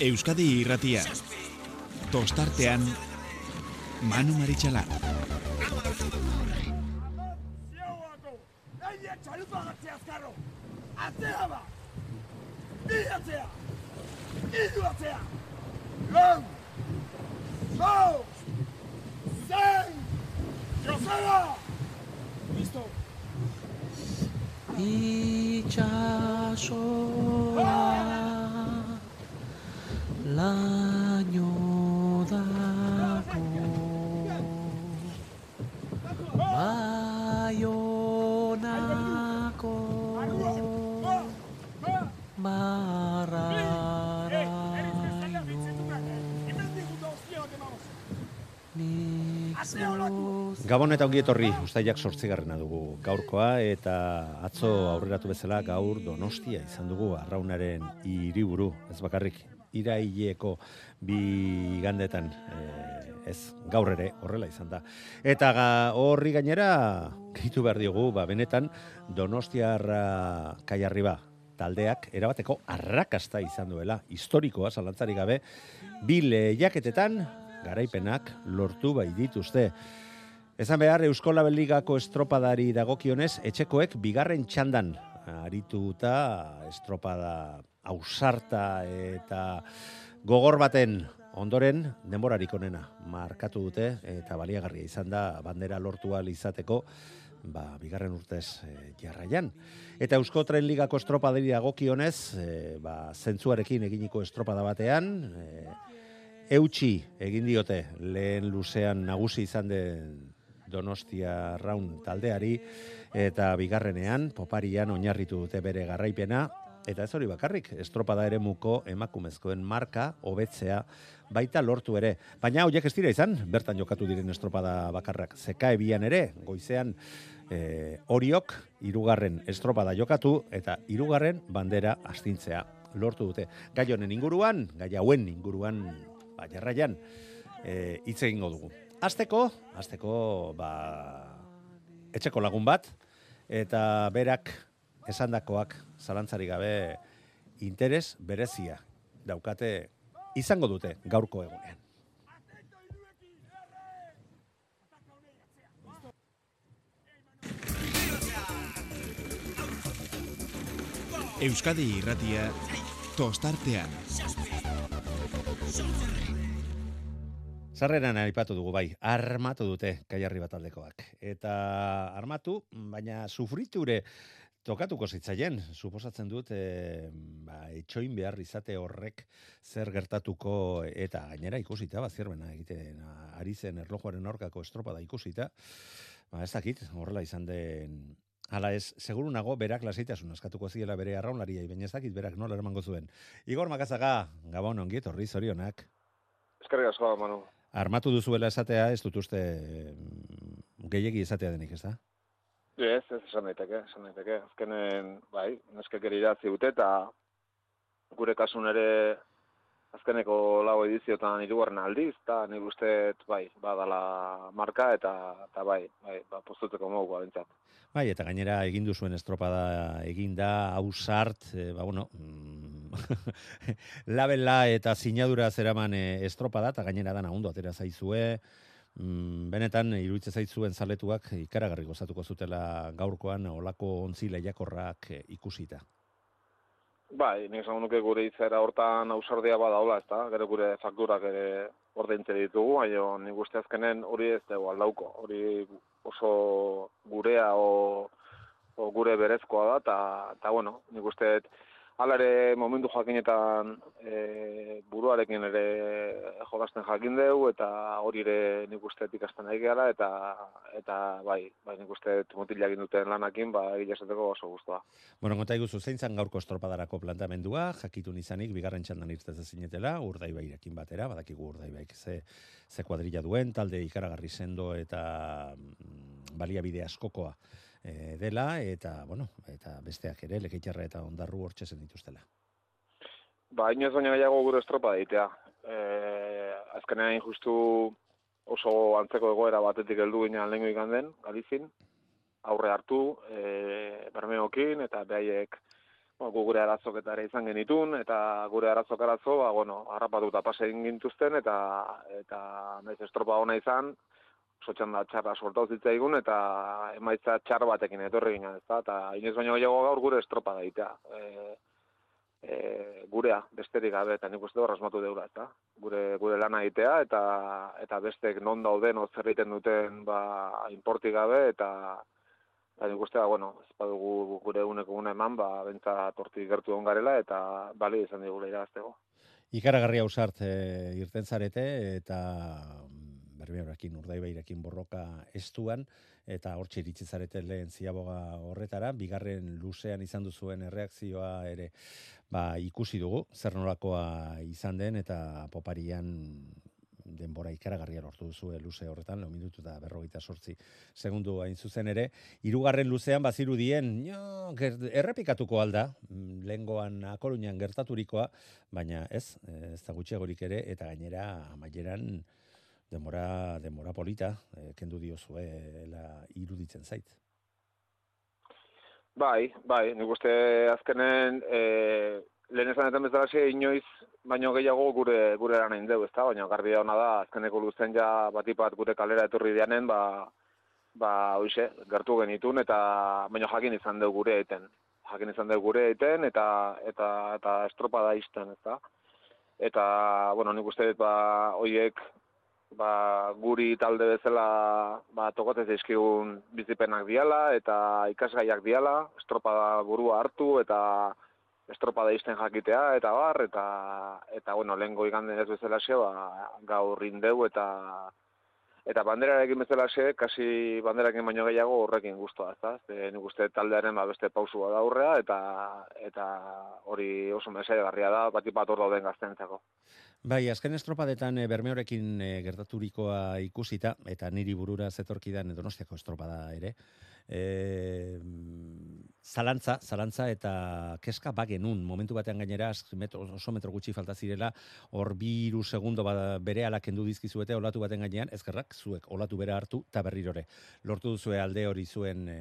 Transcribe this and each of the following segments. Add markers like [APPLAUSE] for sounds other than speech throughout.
Euskadi irratia. Tostartean, Manu Maritxalar. Atzea ba! Bi atzea! Idu atzea! Lau! Lau! Zen! Joseba! Listo! itxasoa laino dago baionako marraraino nik zuz Gabon eta ongi etorri, ustaiak sortzigarrena dugu gaurkoa, eta atzo aurreratu bezala gaur donostia izan dugu arraunaren hiriburu, ez bakarrik, iraileko bi gandetan, ez gaur ere horrela izan da. Eta ga, horri gainera, gehitu behar diogu, ba, benetan, donostiarra kaiarriba, taldeak erabateko arrakasta izan duela, historikoa, zalantzari gabe, bi lehiaketetan, garaipenak lortu bai dituzte. Esan behar, Eusko Labeligako estropadari dagokionez, etxekoek bigarren txandan arituta estropada ausarta eta gogor baten ondoren denborarik onena markatu dute eta baliagarria izan da bandera lortu ahal izateko ba, bigarren urtez e, jarraian. Eta Eusko Tren Ligako estropadari dagokionez, e, ba, zentzuarekin eginiko estropada batean, e, eutxi egin diote lehen luzean nagusi izan den Donostia Raun taldeari eta bigarrenean poparian oinarritu dute bere garraipena eta ez hori bakarrik estropada ere muko emakumezkoen marka hobetzea baita lortu ere. Baina hoiek ez dira izan, bertan jokatu diren estropada bakarrak zekae bian ere, goizean e, horiok irugarren estropada jokatu eta irugarren bandera astintzea lortu dute. Gai honen inguruan, gai hauen inguruan, ba, jarraian, e, hitz egingo dugu. Azteko, azteko, ba, etxeko lagun bat, eta berak esandakoak zalantzari gabe interes berezia daukate izango dute gaurko egunean. Euskadi irratia. Tostartean. Zarreran aipatu dugu bai, armatu dute kaiarri bat aldekoak. Eta armatu, baina sufriture tokatuko zitzaien, suposatzen dut, e, ba, etxoin behar izate horrek zer gertatuko eta gainera ikusita, ba, zierbena egiten ari zen erlojuaren aurkako estropada ikusita, ba, ez dakit, horrela izan den Hala ez, seguru nago, berak lasaitasun askatuko ziela bere arraunlaria, baina ez dakit berak nola eramango zuen. Igor Makazaga, Gabon, ongiet, horri zorionak. Eskerrik asko, Manu. Armatu duzuela esatea, ez dut uste mm, gehiegi esatea denik, ez da? Ez, ez, esan daiteke, esan daiteke. Azkenen, bai, neskek ere idatzi dute, eta gure kasun ere azkeneko lau ediziotan hirugarren aldiz, eta nik uste, bai, badala marka, eta, eta bai, bai, ba, postuteko mogu, bentsat. Bai, eta gainera egin duzuen estropada eginda, hausart, e, ba, bueno, mm, [LAUGHS] labela eta sinadura zeraman e, estropada, eta gainera dana ondo atera zaizue, mm, benetan, iruditzen zaizuen zaletuak ikaragarri gozatuko zutela gaurkoan olako ontzi lehiakorrak e, ikusita. Bai, nik esan nuke gure itzera hortan ausardia badaula, ez da, gero gure fakturak ere ordaintze ditugu, baina nik uste azkenen hori ez dugu aldauko, hori oso gurea o, o gure berezkoa da, eta bueno, nik uste Hala ere momentu jakinetan e, buruarekin ere jolasten jakin dugu eta hori ere nik uste ikasten nahi gara eta eta bai, bai nik uste mutil egin duten lanakin ba esateko oso gustoa. Bueno, konta iguzu zein zan gaurko estropadarako plantamendua, jakitun izanik bigarren txandan irtez zinetela, urdaibairekin batera, badakigu urdaibaik ze ze kuadrilla duen, talde ikaragarri sendo eta mm, baliabide askokoa e, dela eta bueno, eta besteak ere lekeitarra eta ondarru hortxezen dituztela. Ba, inoz baina gehiago gure estropa daitea. Eh, azkenean justu oso antzeko egoera batetik heldu ginen lehenko ikan den, galizin, aurre hartu, e, bermeokin, eta behaiek ba, gu gure arazok eta ere izan genitun, eta gure arazok arazo, ba, bueno, harrapatuta pase egin gintuzten, eta, eta naiz estropa ona izan, oso txanda txarra sortau zitzaigun, eta emaitza txar batekin etorri ginen, ezta? Eta inoiz baino gehiago gaur gure estropa daitea. E, e, gurea, besterik gabe, eta nik uste hor asmatu deula, eta gure, gure lana egitea, eta, eta bestek non dauden, zer egiten duten, ba, inportik gabe, eta Ba, nik uste, bueno, ez badugu gure uneko une eman, ba, bentsa torti gertu egon garela, eta bali izan digula irabaztego. Ikaragarria usart e, irten zarete, eta berbeorakin, urdaibairekin borroka estuan, eta hortxe iritsi zarete lehen ziaboga horretara, bigarren luzean izan duzuen erreakzioa ere ba, ikusi dugu, zer nolakoa izan den, eta poparian denbora ikaragarria lortu duzu luze horretan, lau minutu eta berrogeita sortzi segundu hain zuzen ere. Hirugarren luzean baziru dien, no, errepikatuko alda, mm, lehengoan akoruñan gertaturikoa, baina ez, ez da gutxiagorik ere, eta gainera amaieran demora, demora polita, e, kendu diozuela iruditzen zait. Bai, bai, nik uste azkenen e, lehen esan eten bezala inoiz, baino gehiago gure gure lan egin dugu, ezta? Baina garbi ona da azkeneko luzen ja batipat gure kalera etorri dianen, ba ba hoize, gertu genitun eta baino jakin izan dugu gure egiten. Jakin izan dugu gure egiten eta eta eta estropada isten, ezta? Eta bueno, nik uste ba hoiek ba, guri talde bezala ba, tokotez dizkigun bizipenak diala eta ikasgaiak diala, estropada burua hartu eta estropada izten jakitea eta bar, eta, eta bueno, lehen goiganden ez bezala xe, ba, gaur rindeu eta eta banderarekin bezala xe, kasi banderarekin baino gehiago horrekin guztua, ez da? Ze, nik uste taldearen ba, beste pausua da aurrea eta eta hori oso mesaiagarria da, bati bat hor dauden gaztentzako. Bai, azken estropadetan e, bermeorekin e, gertaturikoa ikusita, eta niri burura zetorkidan donostiako estropada ere, e, zalantza, zalantza eta keska bagenun, momentu batean gainera, metro, oso metro gutxi falta zirela, hor biru segundo ba, bere alakendu dizkizuete olatu baten gainean, ezkerrak, zuek olatu bere hartu, eta berrirore. Lortu duzue alde hori zuen e,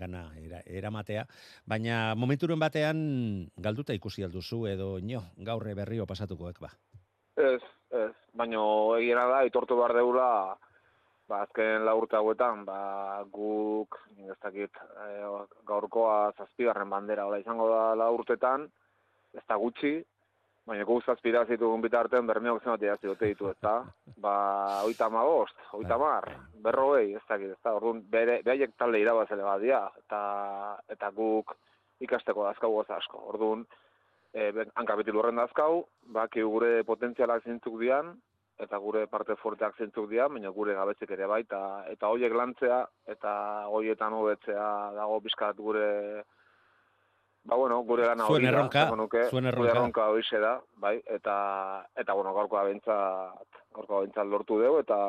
gana era, eramatea, baina momenturen batean galduta ikusi alduzu edo nio, gaurre berrio pasatukoek ba. Ez, ez, baina egiena da, itortu behar deula, ba, azken laurte hauetan, ba, guk, ez dakit, e, gaurkoa zazpigarren bandera, ola izango da laurtetan, ez da gutxi, baina guk zazpira zitugun bitartean, bermeok zen bat jazti dute ditu, ez da? Ba, oita ma bost, oita mar, berrogei, ez dakit, ez da, orduan, bere, behaiek talde irabazele bat dia, eta, eta guk ikasteko dazkagu asko, orduan, e, han kapitilu horren dazkau, baki gure potentzialak zintzuk dian, eta gure parte fuerteak zintzuk dian, baina gure gabetzik ere bai, eta, eta hoiek lantzea, eta hoietan hobetzea dago bizkat gure, ba bueno, gure gana hori da, nuke, zuen erronka, erronka hoize da, bai, eta, eta bueno, gaurko abentzat, gaurko abentzat lortu dugu, eta,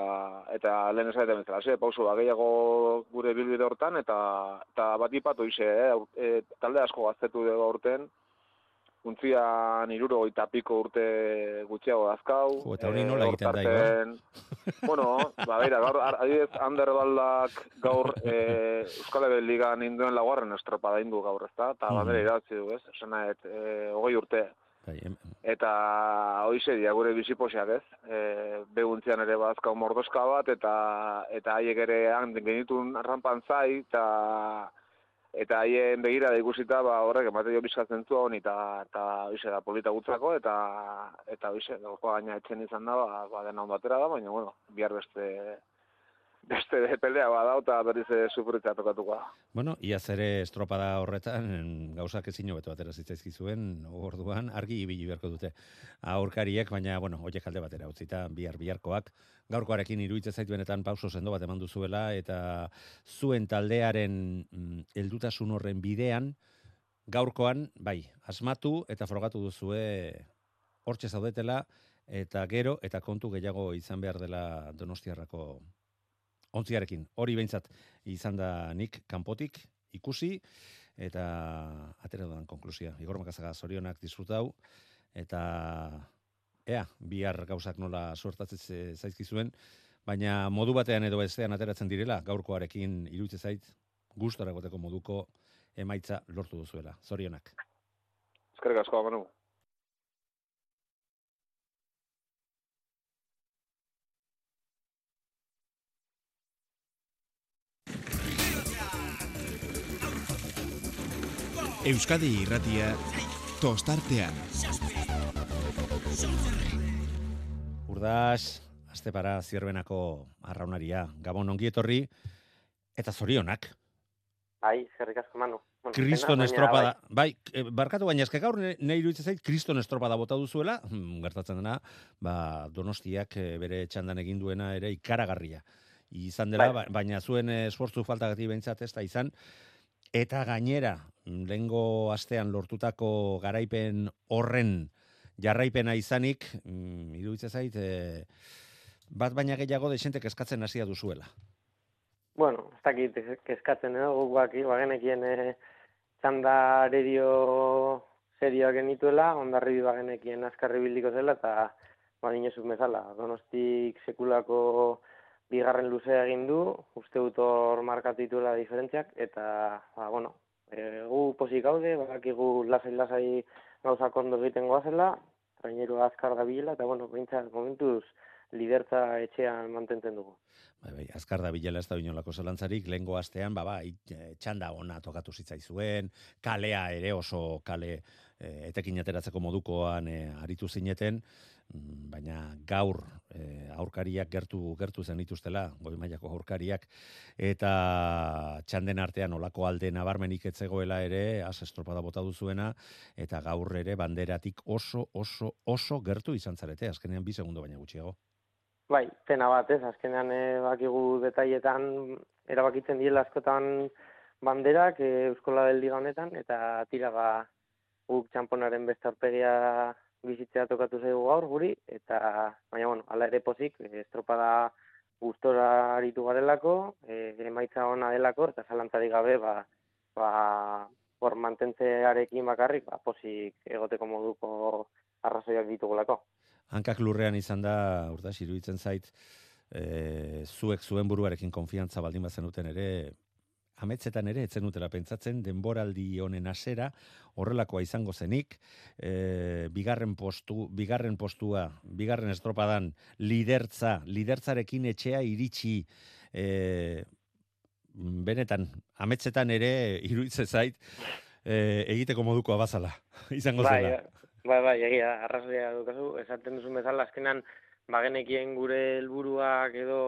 eta lehen esaten bezala, ze, pauso, ba, gehiago gure bilbide hortan, eta, eta bat ipat hoize, eh, e, talde asko gaztetu dugu aurten, Untzian iruro oita piko urte gutxiago dazkau. Jo, eta hori eh, nola egiten da, Ibar? [LAUGHS] bueno, ba, beira, gaur, adibidez, Anderbaldak gaur e, Euskal Ebe Ligan induen laguarren estropa da indu gaur, ezta? Eta mm. bandera idatzi du, ez? Esena, et, e, hogei urte. Bai, eta hoize dia gure biziposiak, ez? E, beguntzian ere bazkau mordoska bat, eta eta haiek ere genitun rampan zai, eta eta haien begira da ikusita ba horrek emate jo bizkatzen zu honi eta eta hoize da polita gutzako eta eta hoize gaina etzen izan da ba, ba dena ondo atera da baina bueno bihar beste beste pelea bada eta berriz sufritza tokatuko Bueno, ia ere estropada horretan gauzak ezin hobeto atera zitzaizkizuen orduan argi ibili beharko dute. Aurkariek baina bueno, hoiek alde batera utzita bihar biharkoak gaurkoarekin iruitze zait benetan pauso sendo bat eman duzuela eta zuen taldearen mm, heldutasun horren bidean gaurkoan bai, asmatu eta frogatu duzue hortxe zaudetela eta gero eta kontu gehiago izan behar dela Donostiarrako ontziarekin. Hori behintzat izan da nik kanpotik ikusi eta atera dudan konklusia. Igor Makazaga zorionak disfrutau eta ea, bihar gauzak nola suertatzen zaizkizuen, baina modu batean edo bestean ateratzen direla, gaurkoarekin irutze zait, gustora goteko moduko emaitza lortu duzuela. Zorionak. Eskerrik asko, Manu. Euskadi irratia tostartean. Urdas, Astepara zierbenako arraunaria, Gabon ongi etorri, eta zorionak. Bai, zerrik asko manu. Bueno, Kriston estropada, bai. bai, eh, barkatu baina eske gaur ne- nahi iruditzen zait kriston estropada bota duzuela, hmm, gertatzen dena, ba, Donostiak eh, bere txandan egin duena ere ikaragarria. Izan dela, Bai. ba- baina zuen eh, esfortzu faltagatik behintzat ez da izan, eta gainera, lehengo astean lortutako garaipen horren jarraipena izanik, mm, iruditzen zait, eh, bat baina gehiago desentek eskatzen hasia duzuela. Bueno, ez dakit kezkatzen edo guk baki, bagenekien e, txanda arerio serioak genituela, ondarri bagenekien azkarri bildiko zela, eta ba, dinezuk bezala. Donostik sekulako bigarren luzea egin du, uste dut hor markatu dituela diferentziak, eta, ba, bueno, e, gu posik gaude, badakigu lasai-lasai gauzak ondo egiten goazela, trainerua azkar gabilela, eta, bueno, behintzat momentuz lidertza etxean mantentzen dugu. Bai, bai, azkar da bilela ez da inolako zelantzarik, lehengo astean, ba, bai, eh, txanda ona tokatu zitzaizuen, kalea ere oso kale eh, etekin ateratzeko modukoan eh, aritu zineten, baina gaur eh, aurkariak gertu gertu zen dituztela, goi mailako aurkariak, eta txanden artean olako alde nabarmenik etzegoela ere, az estropada bota duzuena, eta gaur ere banderatik oso, oso, oso gertu izan zarete, azkenean bi segundo baina gutxiago. Bai, pena bat, ez, azkenean e, bakigu detailetan erabakitzen diela askotan banderak e, Euskola del Liga honetan, eta tira ba guk txamponaren beste aurpegia bizitzea tokatu zaigu gaur guri, eta baina bueno, ala ere pozik, e, estropada gustora aritu garelako, e, emaitza ona delako, eta zalantzarik gabe, ba, ba, hor mantentzearekin bakarrik, ba, pozik egoteko moduko arrazoiak ditugulako. hankak lurrean izan da, urdas, iruditzen zait, e, zuek zuen buruarekin konfiantza baldin bazenuten ere, ametzetan ere, etzen utela pentsatzen, denboraldi honen hasera horrelakoa izango zenik, e, bigarren, postu, bigarren postua, bigarren estropadan, lidertza, lidertzarekin etxea iritsi, e, benetan, ametzetan ere, iruditzen zait, e, egiteko modukoa bazala, [LAUGHS] izango bai, zela. bai, bai, egia, arrazoia dukazu, esaten duzun bezala, azkenan, bagenekien gure helburuak edo,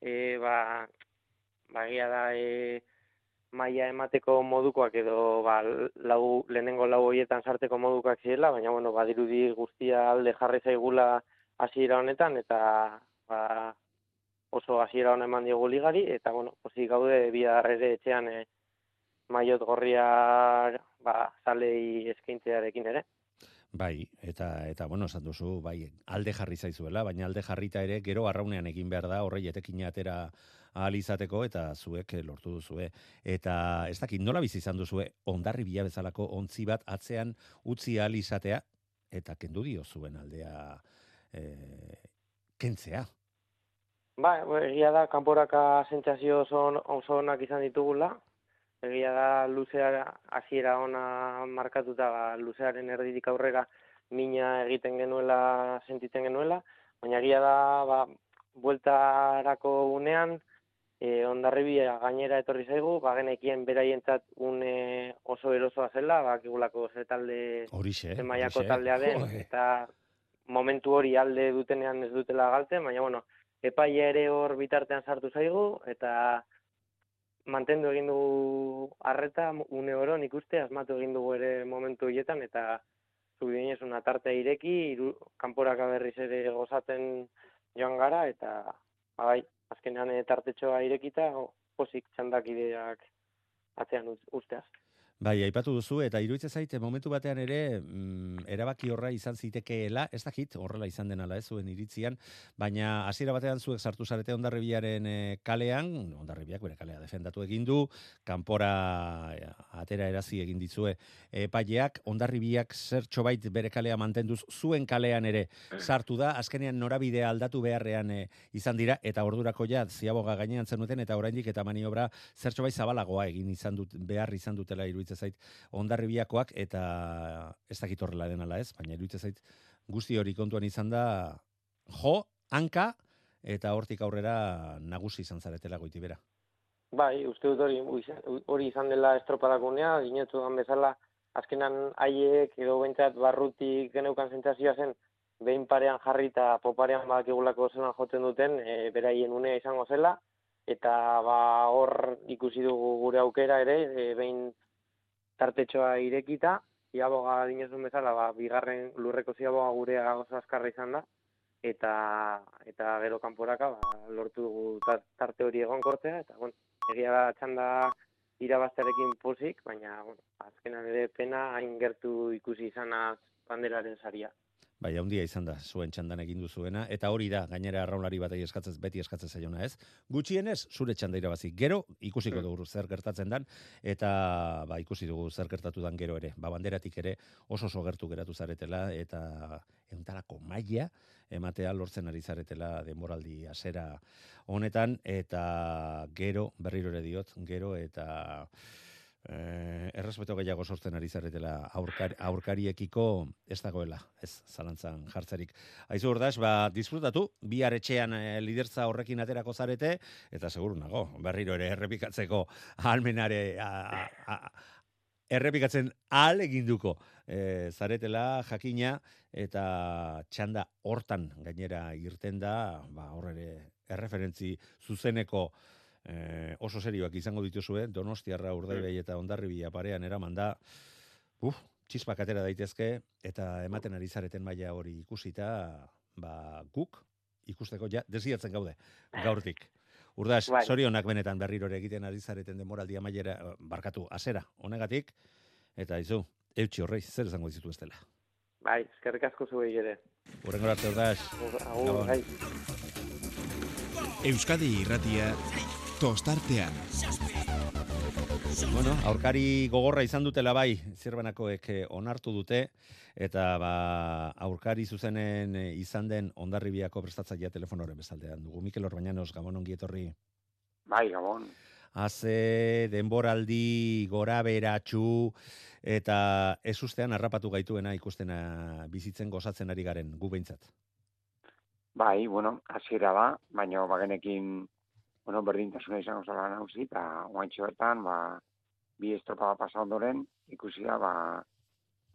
e, ba, ba, egia da, e, maila emateko modukoak edo, ba, lau, lehenengo lau hoietan sarteko modukoak zirela, baina, bueno, badirudi guztia alde jarri zaigula hasiera honetan, eta, ba, oso hasiera hona eman diogu ligari, eta, bueno, pozik gaude, bihar ere etxean, e, maiot gorria, ba, zalei eskaintzearekin ere. Bai, eta eta bueno, esan duzu, bai, alde jarri zaizuela, baina alde jarrita ere gero arraunean egin behar da horrei etekina atera ahal izateko eta zuek eh, lortu duzue. Eta ez dakit nola bizi izan duzue ondarri bila bezalako ontzi bat atzean utzi ahal izatea eta kendu dio zuen aldea e, kentzea. Ba, egia da, kanporaka sentsazio oso onak izan ditugula. Egia da, luzea hasiera ona markatuta, ba, luzearen erdirik aurrera mina egiten genuela, sentitzen genuela. Baina egia da, ba, bueltarako unean, e, ondarribia gainera etorri zaigu, ba, genekien beraientzat une oso erosoa zela, bakigulako ze talde Horixe, mailako horixe. taldea den, Joe. eta momentu hori alde dutenean ez dutela galtzen, baina bueno, epaia ere hor bitartean sartu zaigu, eta mantendu egin dugu arreta une oro, nik uste, asmatu egin dugu ere momentu horietan, eta zuk dinezuna tartea ireki, iru, kanporaka berriz ere gozaten joan gara, eta ba, bai, azkenean eh, tartetxoa irekita, o, pozik txandakideak atzean uz- usteaz. Bai, aipatu duzu eta iruditzen zaite momentu batean ere mm, erabaki horra izan zitekeela, ez dakit horrela izan den ala ez zuen iritzian, baina hasiera batean zuek sartu zarete Hondarribiaren eh, kalean, Hondarribiak bere kalea defendatu egin du, kanpora eh, atera erazi egin ditzue epaileak, Hondarribiak zertxo bait bere kalea mantenduz zuen kalean ere sartu da, azkenean norabidea aldatu beharrean eh, izan dira eta ordurako ja ziaboga gainean zenuten eta oraindik eta maniobra zertxo bait zabalagoa egin izan dut behar izan dutela iruditzen iruditzen zait ondarribiakoak eta ez dakit horrela den ala ez, baina iruditzen zait guzti hori kontuan izan da jo, hanka eta hortik aurrera nagusi izan zaretela goiti bera. Bai, uste dut hori, hori izan dela estropadakunea, ginetu bezala, azkenan haiek edo bentsat barrutik geneukan sentsazioa zen, behin parean jarri eta poparean bakigulako zelan jotzen duten, e, beraien unea izango zela, eta ba hor ikusi dugu gure aukera ere, e, behin tartetxoa irekita, iaboga dinezun bezala, ba, bigarren lurreko ziaboga gurea oso azkarra izan da, eta eta gero kanporaka ba, lortu dugu tarte hori egon kortzea, eta bueno, egia da txanda irabaztearekin pozik, baina bueno, azkenan ere pena hain gertu ikusi izanaz banderaren saria. Bai, handia izan da, zuen txandan egin duzuena, eta hori da, gainera arraunlari bat eskatzez, beti eskatzen zaiona ez. Gutxienez, zure txanda irabazi. Gero, ikusiko dugu zer gertatzen dan, eta ba, ikusi dugu zer gertatu dan gero ere. Ba, banderatik ere oso oso gertu geratu zaretela, eta euntarako maila, ematea lortzen ari zaretela denboraldi asera honetan, eta gero, berriro ere diot, gero, eta eh, errespeto gehiago sortzen ari zaretela aurkar, aurkariekiko ez dagoela, ez zalantzan jartzerik. Aizu urdaz, ba, disfrutatu, bi etxean e, lidertza horrekin aterako zarete, eta seguru nago, berriro ere errepikatzeko almenare a, a, errepikatzen ahal eginduko e, zaretela jakina eta txanda hortan gainera irten da, ba, horre erreferentzi zuzeneko eh, oso serioak izango dituzue, Donostiarra Urdaibei eta Hondarribia parean eraman da. Uf, txispak atera daitezke eta ematen ari zareten maila hori ikusita, ba guk ikusteko ja desiatzen gaude gaurtik. Urdas, bai. sorionak benetan berriro egiten ari zareten demoraldia mailera barkatu hasera honegatik eta izu eutsi horreiz zer izango dizitu estela. Bai, eskerrik asko zuei ere. Urrengo arte Urdas. bai. Euskadi Irratia tostartean. Bueno, aurkari gogorra izan dutela bai, zirbenakoek eh, onartu dute, eta ba, aurkari zuzenen eh, izan den ondarribiako prestatzaia telefonoren bezaldean dugu. Mikel Orbañanos, Gabon ongi etorri. Bai, Gabon. Haze denboraldi gora beratxu, eta ez ustean harrapatu gaituena ikustena bizitzen gozatzen ari garen, gu behintzat. Bai, bueno, hasiera da, baina bagenekin bueno, berdintasuna izango zela nauzi, eta oaintxo bertan, ba, bi estropa pasa ondoren, ikusi da, ba,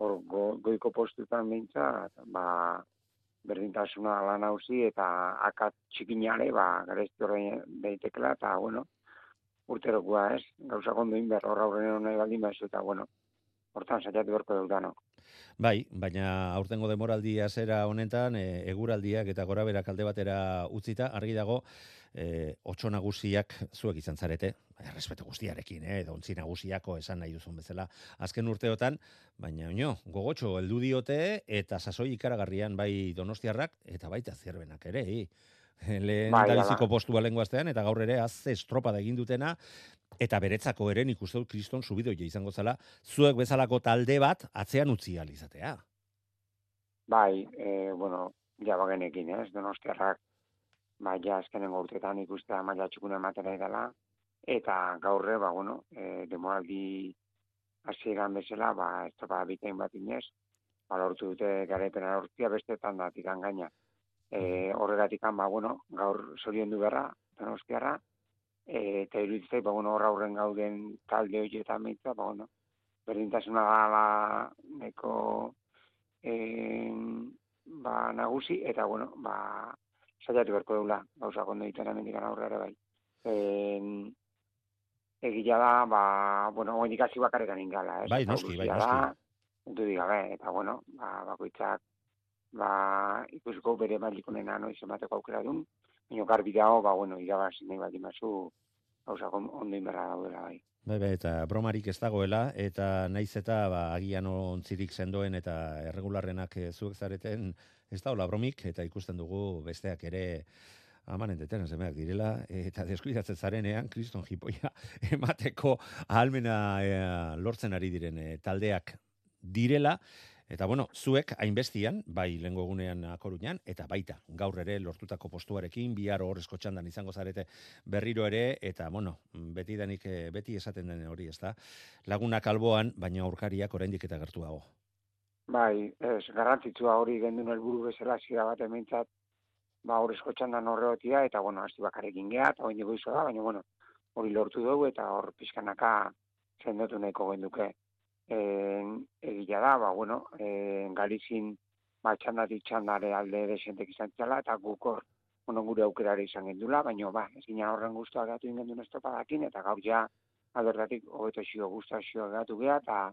hor go, goiko postuetan mintza, ba, berdintasuna ala nauzi, eta akat txikinare, ba, garezti horrein behitekela, eta, bueno, urterokua ez, gauza kondo inber, horra horren nahi baldin bezu, eta, bueno, hortan saiatu berko dutano. Bai, baina aurtengo demoraldia zera honetan, e, eguraldiak eta gora berak alde batera utzita, argi dago, e, otxo nagusiak zuek izan zarete, errespetu guztiarekin, eh, dontzi nagusiako esan nahi duzun bezala, azken urteotan, baina oino, gogotxo heldu diote eta sasoi ikaragarrian bai donostiarrak eta baita zierbenak ere, hi. [LAUGHS] Lehen bai, daliziko postua lenguaztean, eta gaur ere az estropa da egin dutena, eta beretzako eren ikuste dut kriston subidoia izango zela, zuek bezalako talde bat atzean utzi alizatea. Bai, e, bueno, ja bagenekin, ez, donostiarrak ba, ja azkenen urtetan ikustea maila txukuna ematera edala, eta gaurre, ba, bueno, e, demoraldi hasieran bezala, ba, ez topa bitain bat inez, ba, lortu dute garepena lortzia bestetan da tikan gaina. E, horregatik ba, bueno, gaur zorion du berra, donostiarra, e, eta iruditzei, ba, bueno, horra aurren gauden talde hori eta mitza, ba, bueno, berdintasuna gala neko e, ba, nagusi, eta, bueno, ba, saiatu berko deula, gauza kondo ditzen hemen aurre ere bai. En, egila da, ba, bueno, oen ikasi bakarekan ingala, ez? Bai, noski, bai, noski. Du diga, eta bueno, ba, bakoitzak, ba, ikusiko bere malikunen noiz emateko aukera dun, baina garbi dago, ba, bueno, irabaz nahi bat imazu, gauza ondo inberra daudela, bai. Bai, bai, eta bromarik ez dagoela, eta naiz eta ba, agian ontzirik sendoen eta erregularrenak eh, zuek zareten, ez da hola bromik, eta ikusten dugu besteak ere amanen detenen zemeak direla, eta [LAUGHS] deskuidatzen zarenean, kriston jipoia, [LAUGHS] emateko ahalmena e, lortzen ari diren e, taldeak direla, Eta bueno, zuek hainbestian, bai lengo egunean akorunean, eta baita, gaur ere lortutako postuarekin, bihar horrezko txandan izango zarete berriro ere, eta bueno, beti denik, eh, beti esaten den hori, ez da, lagunak alboan, baina aurkariak oraindik eta gertu dago. Bai, ez, garrantzitsua hori gendun helburu bezala zira bat ementzat, ba, horrezko txandan horreotia, eta bueno, hasti bakarrekin geha, eta hori izo da, baina bueno, hori lortu dugu, eta hor pizkanaka zendotu nahiko genduke en, egila da, ba, bueno, en, Galizin ba, txandatik txandare alde desentek izan txala, eta gukor, bueno, gure aukerare izan gendula, baina, ba, ez horren guztua gatu ingendun estopadakin, eta gaur ja, adertatik, hobeto xio guztua xio gatu geha, eta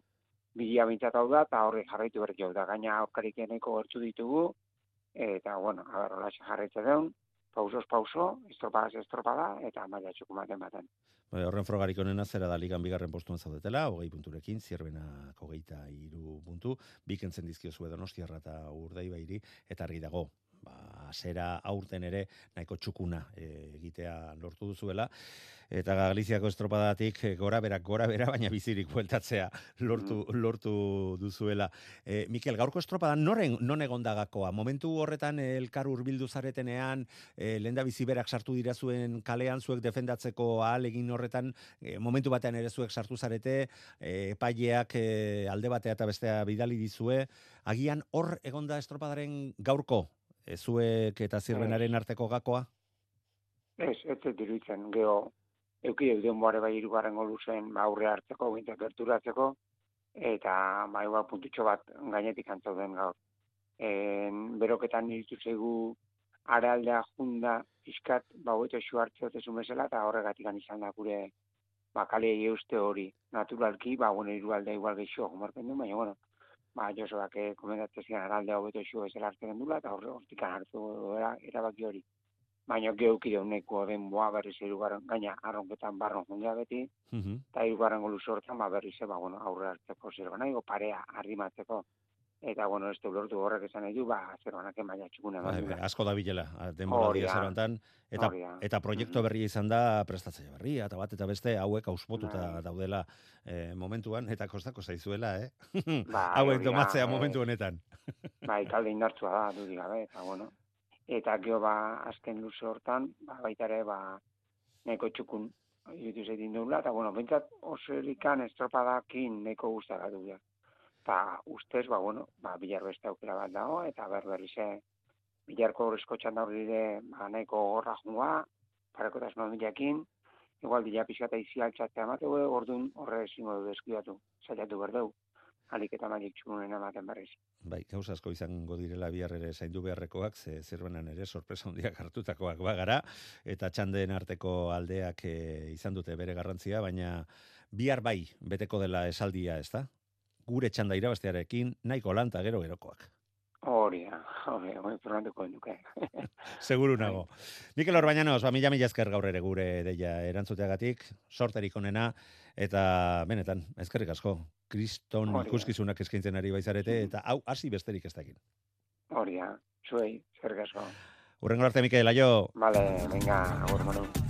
bila bintzat hau da, eta horri jarraitu berri da, gaina aurkarik eneko gertu ditugu, eta, bueno, aberrola jarraitze deun, pausos pauso, estropadaz estropada, eta maila txukumaten baten. Bai, horren frogarik onena zera da ligan bigarren postuan zaudetela, hogei punturekin, zierbena kogeita iru puntu, bikentzen dizkio zue donostiarra eta urdei bairi, eta argi dago, ba, zera aurten ere nahiko txukuna e, egitea lortu duzuela, eta Galiziako estropadatik eh, gora bera, gora bera, baina bizirik bueltatzea lortu, mm. lortu duzuela. E, Mikel, gaurko estropada noren, non egondagakoa? Momentu horretan elkar urbildu zaretenean, e, lenda biziberak sartu dira zuen kalean zuek defendatzeko ahal egin horretan, momentu batean ere zuek sartu zarete, e, paileak alde batea eta bestea bidali dizue, agian hor egonda estropadaren gaurko, e, zuek eta zirbenaren arteko gakoa? Ez, ez ez diruitzen, geho, euki euden boare bai irugarren golu zen ba, aurre hartzeko, bintzak gerturatzeko, eta bai ba, puntutxo bat gainetik antzauden gaur. En, beroketan niritu zegu arealdea junda iskat ba hoeto xu hartzea otezu mesela, eta horregatik izan da gure ba, kale uste hori naturalki, ba, bueno, irualdea igual geixo gomarpen du, baina, bueno, ba, Josuak eh, komendatzen zian araldea hobeto xu ezela hartzen dula, eta hortik hartu erabaki hori baina geuki dauneko den boa berriz irugarren, gaina arronketan barron jundea beti, eta uh -huh. irugarren golu sortzen, ba berriz, ba, bueno, aurre hartzeko zer nahi, parea arrimatzeko, eta, bueno, ez du lortu horrek esan edu, ba, zer banak emaia txukune. Bai, bai, asko da bilela, denbora dia zerantan, eta, eta proiektu berria izan da prestatzaile berria, eta bat, eta beste, hauek auspotuta bai. daudela eh, momentuan, eta kostako zaizuela, eh? [LAUGHS] Ba, hauek domatzea eh. momentu honetan. [LAUGHS] bai, talde indartzua da, du gabe, eta, bueno, eta gero ba azken luze hortan ba baita ere ba neko txukun irutu zeitin dugula, eta bueno, bintzat oso erikan estropadakin neko guztara du Ta ustez, ba, bueno, ba, bilar beste aukera bat dago, eta ber berri ze, bilarko horrezko txanda hori dire, ba, neko gorra jungoa, pareko milakin, igual dila pixka izi altxatzea mateu, orduan horre ezingo du deskidatu, zailatu berdeu alik eta malik txunen ematen berriz. Bai, gauza asko izango direla bihar ere zaindu beharrekoak, ze zirbenan ere sorpresa handiak hartutakoak bagara, eta txandeen arteko aldeak e, izan dute bere garrantzia, baina bihar bai beteko dela esaldia, ez da? Gure txanda irabaztearekin, nahiko lanta gero gerokoak. Hori, hori, hori, probatuko duke. [LAUGHS] Seguru nago. Mikel Orbañanos, ba, mila mila ezker gaur ere gure deia erantzuteagatik, sorterik onena, eta benetan, ezkerrik asko, kriston ikuskizunak eskaintzen ari baizarete, [LAUGHS] eta hau, hasi besterik ez dakin. Hori, zuei, ezkerrik asko. Urrengo arte, Mikel, aio. Vale, venga, agur.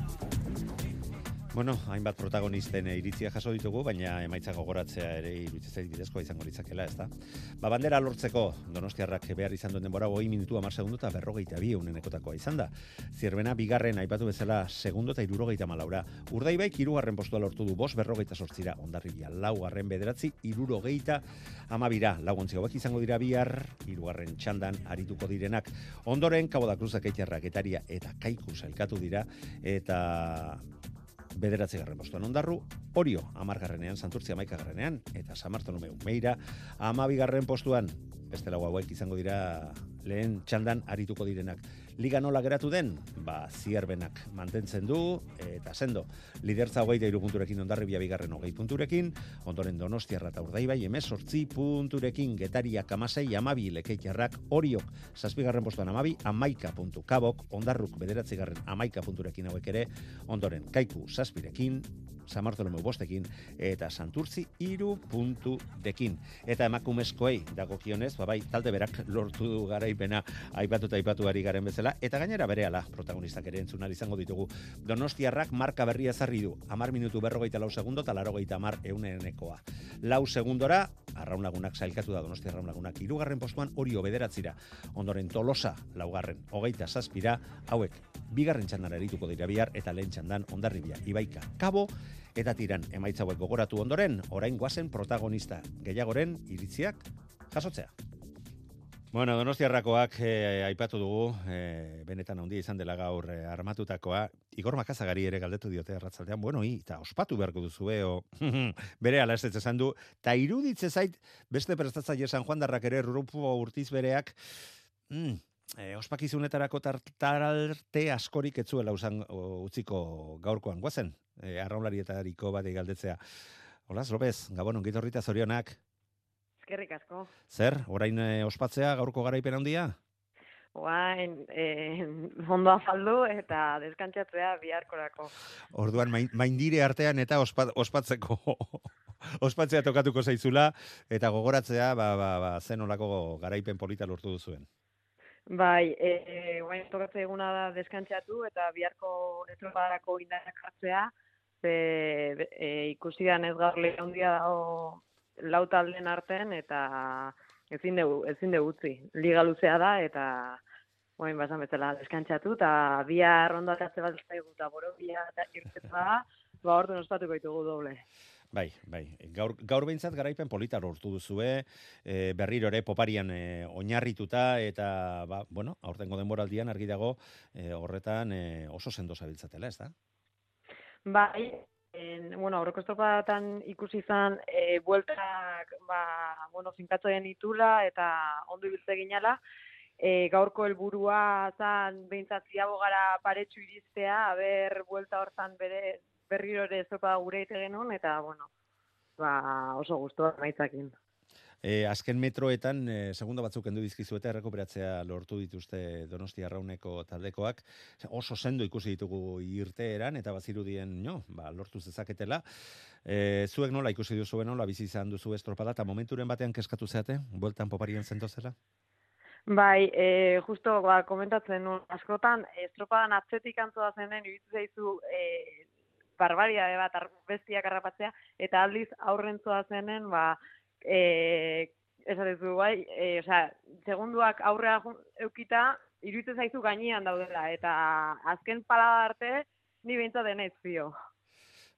Bueno, hainbat protagonisten iritzia jaso ditugu, baina emaitza gogoratzea ere iruditzen bidezkoa izango litzakela, ezta. Ba, bandera lortzeko Donostiarrak behar izan duen denbora 20 minutu 10 segundo eta 42 unenekotakoa izan da. Zierbena bigarren aipatu bezala segundo eta 74 Urdaibaik hirugarren postua lortu du 5 berrogeita sortzira ondarribia. Laugarren bederatzi 70 amabira. Laguntzi hauek izango dira bihar hirugarren txandan arituko direnak. Ondoren Cabo da Cruzak etaria eta Kaiku sailkatu dira eta bederatzi garren postuan ondarru, orio amargarrenean, santurtzia maikagarrenean, eta samartonumeu meira, amabigarren postuan, beste lau hauek izango dira lehen txandan arituko direnak. Liga nola geratu den? Ba, zierbenak mantentzen du, eta sendo, lidertza hogeita irupunturekin ondarri bigarren hogei punturekin, ondoren donostiarra eta urdaibai, emez sortzi punturekin, getariak amasei, amabi lekeitxarrak, oriok, zazpigarren postuan amabi, amaika puntu kabok, ondarruk bederatzigarren amaika punturekin hauek ere, ondoren kaiku zazpirekin, San Bartolomeu bostekin, eta Santurtzi iru puntu dekin. Eta emakumezkoei dagokionez, ba bai, talde berak lortu du garaipena aipatu eta aipatu ari garen bezala, eta gainera berehala protagonistak ere entzunal izango ditugu. Donostiarrak marka berria zarri du, amar minutu berrogeita lau segundo, eta larogeita amar eunenekoa. Lau segundora, arraun lagunak sailkatu da Donostia arraun lagunak irugarren postuan hori obederatzira. Ondoren Tolosa laugarren, hogeita zazpira, hauek bigarren txandara erituko dira bihar eta lehen txandan ondarribia, ibaika, kabo, eta tiran emaitza hauek gogoratu ondoren, orain guazen protagonista gehiagoren iritziak jasotzea. Bueno, Donostiarrakoak eh, aipatu dugu, eh, benetan handia izan dela gaur eh, armatutakoa. Igor Makazagari ere galdetu diote arratzaldean, bueno, i, eta ospatu beharko duzu, o, [LAUGHS] bere ala ez esan du, ta iruditze zait, beste prestatzaile San Juan darrak ere rurupo urtiz bereak, mm, eh, ospakizunetarako tartarte askorik etzuela usan utziko gaurkoan, guazen, eh, arraunlarietariko bat galdetzea. Hola, López, Gabon, ongitorrita zorionak. Eskerrik asko. Zer, orain eh, ospatzea gaurko garaipen handia? Oain, eh, ondo afaldu eta deskantzatzea biharkorako. Orduan, main, maindire artean eta ospa, ospatzeko [LAUGHS] ospatzea tokatuko zaizula eta gogoratzea ba, ba, ba, zen olako garaipen polita lortu duzuen. Bai, e, oain tokatze eguna da deskantzatu eta biharko estropadarako indarrak hartzea, ze, e, ikusi da ez gaur lehia handia dago lau taldeen artean eta ezin dugu ezin dugu utzi. Liga luzea da eta orain basan bezala deskantzatu eta bihar ondo atatze bat zaigu ta borobia eta irtetza ba ordu ospatuko ditugu doble. Bai, bai. Gaur, gaur behintzat garaipen polita lortu duzue, e, berriro ere poparian e, oinarrituta, eta, ba, bueno, aurtengo denboraldian argi dago e, horretan e, oso sendo zabiltzatela, ez da? Bai, en, bueno, aurreko estropatan ikusi izan e, bueltak, ba, bueno, finkatzoen itula eta ondo ibiltze ginala, e, gaurko helburua zan behintzat ziago gara paretsu iriztea, haber buelta hortan bere, berriro ere estropa gure ite genuen, eta, bueno, ba, oso guztua maitzakin. E, azken metroetan, e, segundo batzuk endu dizkizu eta errekuperatzea lortu dituzte Donostia Arrauneko taldekoak. Oso sendo ikusi ditugu irteeran eta bazirudien, no, ba, lortu zezaketela. E, zuek nola ikusi duzu nola bizi izan duzu estropada eta momenturen batean keskatu zeate, bueltan poparien zentozela? Bai, e, justo ba, komentatzen nuen, askotan, estropadan atzetik antoa zenen, ibizu zaizu, e, barbaria bat bestiak arrapatzea, eta aldiz aurrentzoa zenen, ba, eh esatezu bai, eh, o sea, segunduak aurrea eukita iruditzen zaizu gainean daudela eta azken palada arte ni beintza denez fio.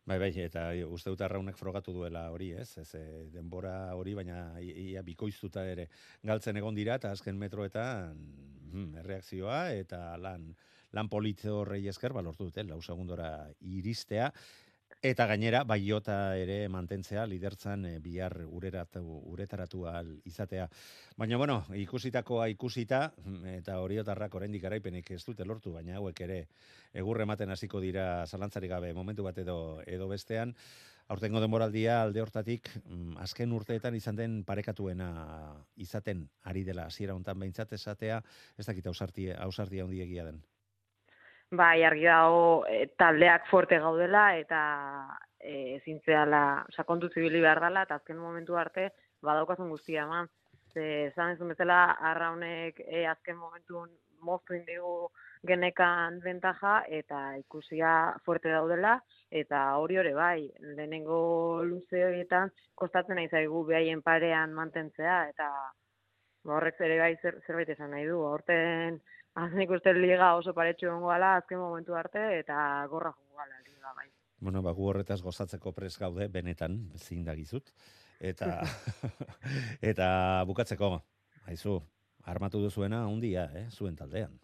Bai, bai, eta uste dut arraunek frogatu duela hori, ez? Ez e, denbora hori, baina ia bikoiztuta ere galtzen egon dira, eta azken metroetan hmm, erreakzioa, eta lan, lan politze horrei esker, balortu dute, lau segundora iristea, Eta gainera, baiota ere mantentzea, lidertzan e, bihar ureratu, uretaratu al izatea. Baina, bueno, ikusitakoa ikusita, eta horiotarrak oraindik garaipenik ez dute lortu, baina hauek ere egurre ematen hasiko dira zalantzari gabe momentu bat edo, edo bestean. Aurtengo denboraldia alde hortatik, mm, azken urteetan izan den parekatuena izaten ari dela hasiera hontan behintzat esatea, ez dakit hausartia, hausartia handiegia den. Bai, argi dago e, taldeak fuerte gaudela eta eh ezintzeala sakontu zibili behar dela eta azken momentu arte badaukazun guztia eman. Ze esan ezun bezala arraunek e, azken momentun moztu indigu genekan bentaja eta ikusia fuerte daudela eta hori hori bai, lehenengo luze horietan kostatzen nahi zaigu behaien parean mantentzea eta horrek ere bai zer, zerbait esan nahi du. Horten Aznik uste liga oso paretxu egon azken momentu arte, eta gorra jongo gala liga bai. Bueno, ba, gu horretaz gozatzeko pres gaude, benetan, zin dagizut. Eta, [LAUGHS] eta bukatzeko, haizu, armatu duzuena hundia, eh, zuen taldean.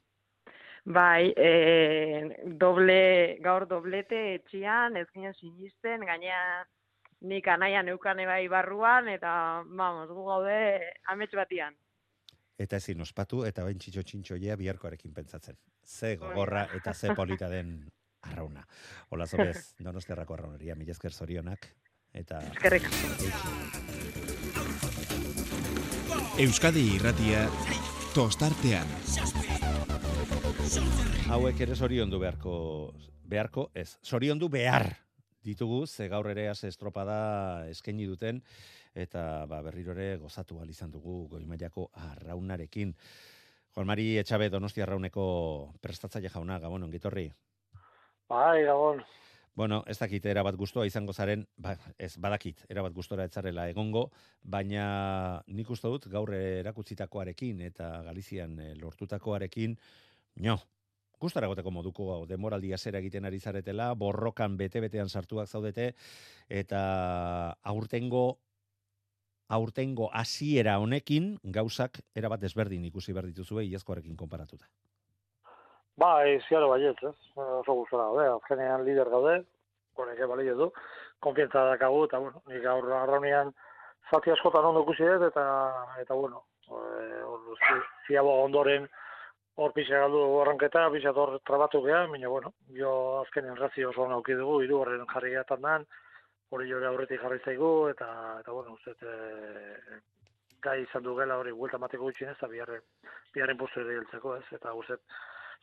Bai, e, doble, gaur doblete etxian, ez ginen sinisten, gaina nik anaia neukane bai barruan, eta, vamos, gu gaude amets batian eta ezin ospatu eta bain txitxo txintxoia biharkoarekin pentsatzen. Ze gogorra eta ze polita den arrauna. Hola zobez, [LAUGHS] donostiarrako arrauneria, mila esker zorionak. Eta... Eskerrik. Euskadi irratia tostartean. Hauek ere zoriondu beharko, beharko ez, zoriondu behar ditugu, ze gaur ere az estropada eskaini duten, eta ba, berriro ere gozatu al izan dugu goimaiako arraunarekin. Juan Mari Etxabe Donosti arrauneko prestatzaile jauna, Gabon, ongitorri. Bai, Gabon. Bueno, ez dakit erabat gustoa izango zaren, ba, ez badakit erabat gustora etzarela egongo, baina nik uste dut gaur erakutsitakoarekin eta Galizian eh, lortutakoarekin, no, gustara goteko moduko demoraldia zera egiten ari zaretela, borrokan bete-betean sartuak zaudete, eta aurtengo aurtengo hasiera honekin gauzak erabat desberdin ikusi behar dituzue iazkoarekin konparatuta. Ba, ziaro baiet, ez? Oso gustora gaude, azkenean lider gaude, horrek balio du, konfientza dakagu, eta bueno, nik gaur arraunean zati askotan ondo ikusi dut, eta, eta bueno, e, or, ziabo ondoren hor pixa galdu dugu arranketa, pixa hor trabatu geha, baina bueno, jo azkenean razio oso nauki dugu, hiru horren jarri gehan dan, hori jore aurretik jarri zaigu, eta, eta bueno, uste, e, gai izan du gela hori, buelta mateko gutxin ez, eta biharren, biharren postu ere ez, eta uste,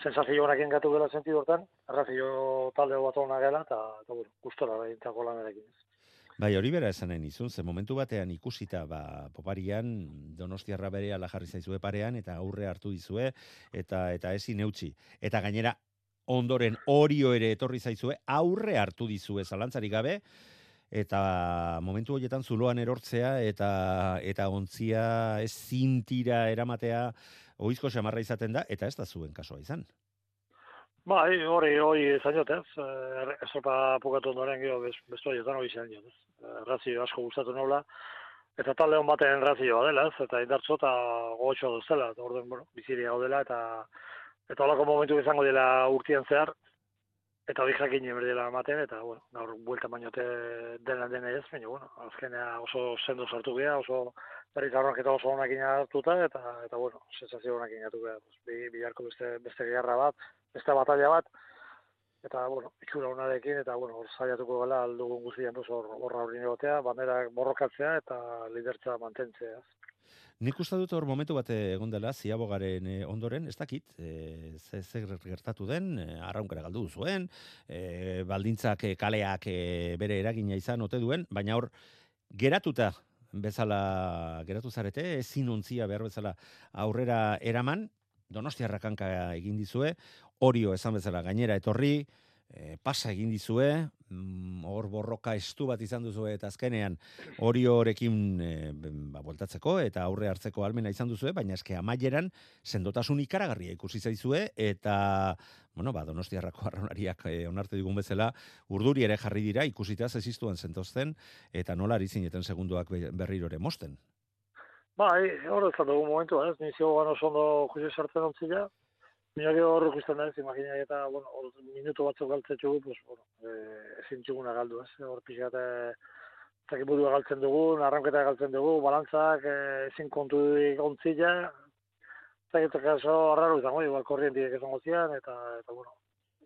sensazio honak engatu gela sentidu hortan, arrazio talde bat hona gela, eta, eta bueno, gustora eta lanarekin. Bai, hori bera esanen izun, ze momentu batean ikusita, ba, poparian, donostiarra bere ala jarri zaizue parean, eta aurre hartu dizue, eta eta ezin eutxi. Eta gainera, ondoren orio ere etorri zaizue, aurre hartu dizue, zalantzarik gabe, eta momentu horietan zuloan erortzea, eta eta ontzia ez zintira eramatea, oizko xamarra izaten da, eta ez da zuen kasoa izan. Bai, hori, hori izan jot, ez. Ez opa pukatu ondoren gero, bestu hori hori izan jot, ez. Eh, razio asko gustatu nola, eta talde hon baten razioa dela, ez, eta indartzo eta gogoetxoa duzela, eta orden, bueno, biziria gaudela, eta eta holako momentu izango dela urtean zehar, eta hori jakin dela ematen, eta, bueno, gaur buelta bainote dena dena ez, baina, bueno, azkenea oso sendo sartu geha, oso berriz eta oso honak hartuta, eta, eta bueno, sensazio honak inatu geha, bi, biharko beste, beste gerra bat, beste batalla bat, eta, bueno, ikura honarekin, eta, bueno, hor zaiatuko gala, aldugun guztien, hor, hor hori negotea, bandera borrokatzea, eta lidertza mantentzea. Nik uste dut hor momentu bat egon dela, ziabogaren eh, ondoren, ez dakit, e, ze, ze gertatu den, e, arraunkera galdu zuen, e, baldintzak kaleak bere eragina izan ote duen, baina hor geratuta bezala geratu zarete, ezin ontzia behar bezala aurrera eraman, donostiarrak hanka egin dizue, orio esan bezala gainera etorri, e, pasa egin dizue, mm, hor borroka estu bat izan duzu eta azkenean hori horrekin e, ba, bueltatzeko eta aurre hartzeko almena izan duzue, baina eske amaieran sendotasun ikaragarria ikusi zaizue eta bueno, ba, donostiarrako [LAUGHS] arraunariak e, onarte digun bezala urduri ere jarri dira ikusita zeziztuen zentozten eta nola ari zineten segunduak berriro ere mosten. Bai, hor ez dugu momentu, ez, nizio gano oso ondo juzi sartzen ontzila, Baina gero hor ikusten da ez, imagina eta, bueno, hor minutu batzuk galtzen txugu, pues, bueno, e, ezin txuguna galdu, ez, hor pixat, e, galtzen dugu, narranketa galtzen dugu, balantzak, e, ezin kontu ontzila, zaketak oso arraro izango, igual korrientik ezan gozian, eta, eta, bueno,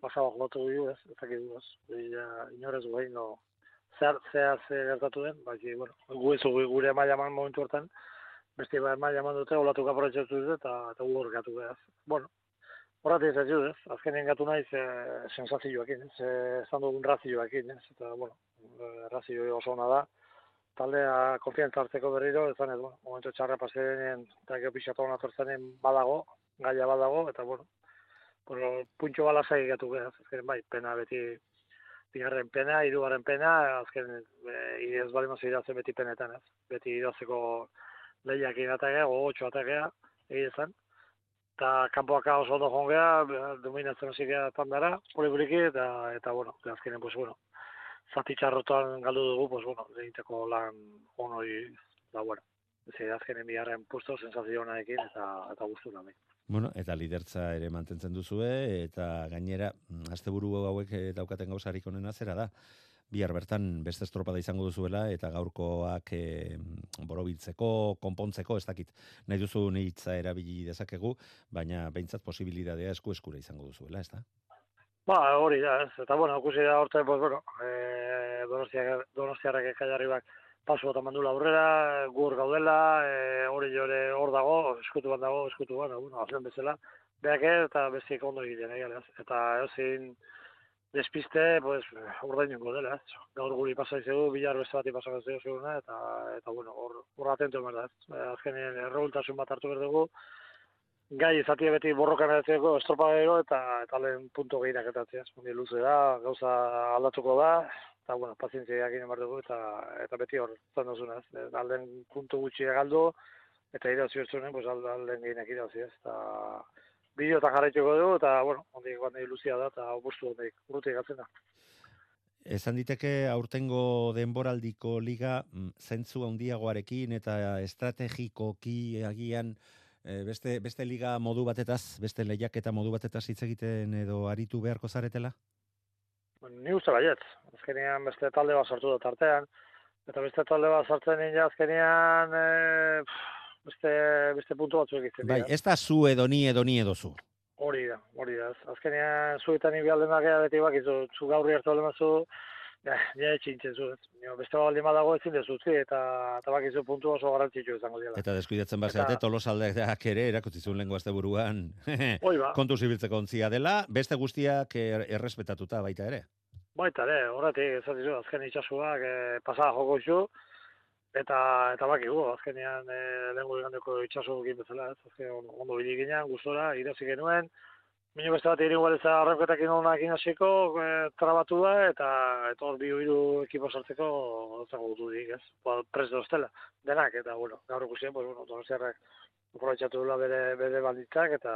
pasaba jolatu dugu, ez, du, ez, ja, inorez guain, no, zehar, zehar, zehar gertatu den, baki, bueno, gu ez gure maila man momentu hortan, beste maila man dute, olatu kaporatxatu dute, eta, eta gu gatu behaz. Bueno, Horrat ez ez, azkenean gatu naiz e, sensazioakin, ez, ezan dugun razioakin, ez, eta, bueno, eh, razio oso hona da. Taldea konfiantza hartzeko berriro, ez zanez, bueno, momentu txarra pasearen, eta gero pixatu hona tortzanen badago, gaia badago, eta, bueno, bueno puntxo bala zai gatu behar, azkenean bai, pena beti, bigarren pena, irugarren pena, azken, e, idez bali irazen beti penetan, ez, beti idazeko lehiak inategea, gogotxo ategea, egizan, eta kanpoak oso ondo jongea, dominatzen hasi gara tandara, poli eta, eta, bueno, azkenen, pues, bueno, zati txarrotan galdu dugu, pues, bueno, egiteko lan onoi, da, bueno, ez azkenen biharren puesto, sensazio ekin, eta, eta guztu nahi. Bueno, eta lidertza ere mantentzen duzue, eta gainera, mm, asteburu hauek eh, daukaten gauzarik onena zera da, bihar bertan beste estropada izango duzuela eta gaurkoak e, borobiltzeko, konpontzeko, ez dakit, nahi duzu nitza erabili dezakegu, baina behintzat posibilidadea esku eskura izango duzuela, ez da? Ba, hori da, ez. Eta, bueno, okusi da horte, pues, bueno, e, donostiak, donostiarrak ekaiarri bak pasu bat amandula aurrera, gur gaudela, e, hori jore hor dago, eskutu bat dago, eskutu bat, bueno, azen bezala, beak eta bestiek ondo egiten, eh, eta ezin, despiste, pues, urdainungo dela, ez. Gaur guri pasa izegu, bilar beste bati pasa izegu seguruna, eta, eta bueno, hor, hor atento emer da, ez. Azkenean, errogultasun bat hartu berdugu, gai izatia beti borrokan eratzeko estropadero eta eta lehen punto gehienak etatzea. Espondi luze da, gauza aldatuko da, eta bueno, pazientzia egin emar dugu eta eta beti hor zan dozuna, ez. Alden puntu gutxi galdu eta irazi bertzunen, pues alden gehienak irazi, ez. Eta bideo eta jarraituko dugu eta bueno, ondik guan luzia da eta opustu ondik urrutik gatzen da. Esan diteke aurtengo denboraldiko liga mm, zentzu handiagoarekin eta estrategikoki agian eh, beste, beste liga modu batetaz, beste lehiaketa modu batetaz hitz egiten edo aritu beharko zaretela? Ni uste baiet. Azkenean beste talde bat sortu dut artean. Eta beste talde bat sortzen nina azkenean e, beste, beste puntu batzuek egiten Bai, ez da zu edo ni edo ni edo zu. Hori da, hori da. Azkenean zuetan ibi alden bakea beti bakizu, zu gaurri hartu alden bazu, ja, ja etxintzen zu. Beste baldin badago ezin dezu utzi, eta, eta bakizu puntu oso garrantzitsu izango dira. Eta deskuidatzen bazeate, Eta- tolosaldeak ere erakutzizun lengu azte buruan. [LAUGHS] Ba. Kontu zibiltzeko ontzia dela, beste guztiak er, errespetatuta baita ere. Baita ere, horretik, ez azken itxasuak e, pasada joko izu, eta eta bakigu, azkenean e, lehenko igandeko itxasu egin bezala, ez, azken ondo, bilik ginen, gustora, irazi genuen, Mino beste bat irin guaretza arrankoetak inonak inaziko, e, trabatu da, eta hor bi hiru ekipo sartzeko zago dutu dik, ez? Ba, prest doztela, denak, eta bueno, gaur ikusien, pues, bueno, donostiarrak aprobetxatu dula bere, bere balditzak, eta,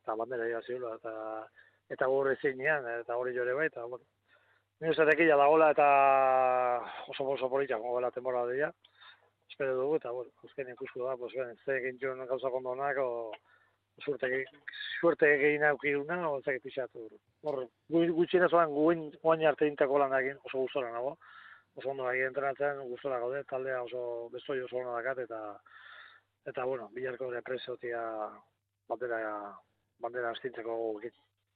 eta bandera irazi dula, eta, eta gaur ezinean, eta hori jore bai, eta, bueno, Ni uste tekila dagoela eta oso oso politak gogoela temporada dira. Espero dugu eta bueno, azken ikusiko da, pues ben, ze egin joan gauza kondonak o suerte suerte egin aukiruna o zek pixatu. Hor gu- gutxienez oan guin guain arte intako lan egin oso gustora nago. Oso ondo egin entrenatzen gustora gaude, taldea oso bestoi oso ona dakat eta eta bueno, bilarko ere presiotia bandera bandera astintzeko.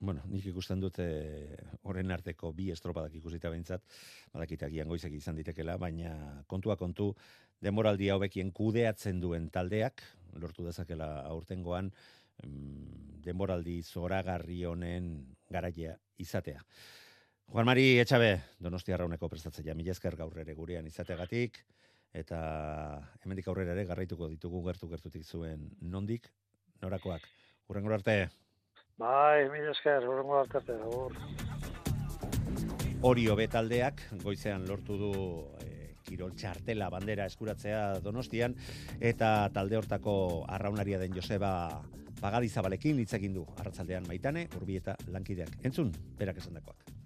Bueno, nik ikusten dut eh, horren arteko bi estropadak ikusita behintzat, badakit agian goizek izan ditekela, baina kontua kontu denboraldia hobekien kudeatzen duen taldeak, lortu dezakela aurtengoan, mm, denboraldi zoragarri honen garaia izatea. Juan Mari Etxabe, Donostia Rauneko prestatzea, mila esker gaur ere gurean izateagatik, eta hemendik aurrera ere garraituko ditugu gertu gertutik zuen nondik, norakoak. Urrengor arte. Bai, mila esker, horrengo arte, hor. Hori taldeak goizean lortu du e, kirol txartela bandera eskuratzea Donostian eta talde hortako arraunaria den Joseba Pagadizabalekin hitz egin du arratsaldean Maitane Urbieta lankideak. Entzun, berak esandakoak.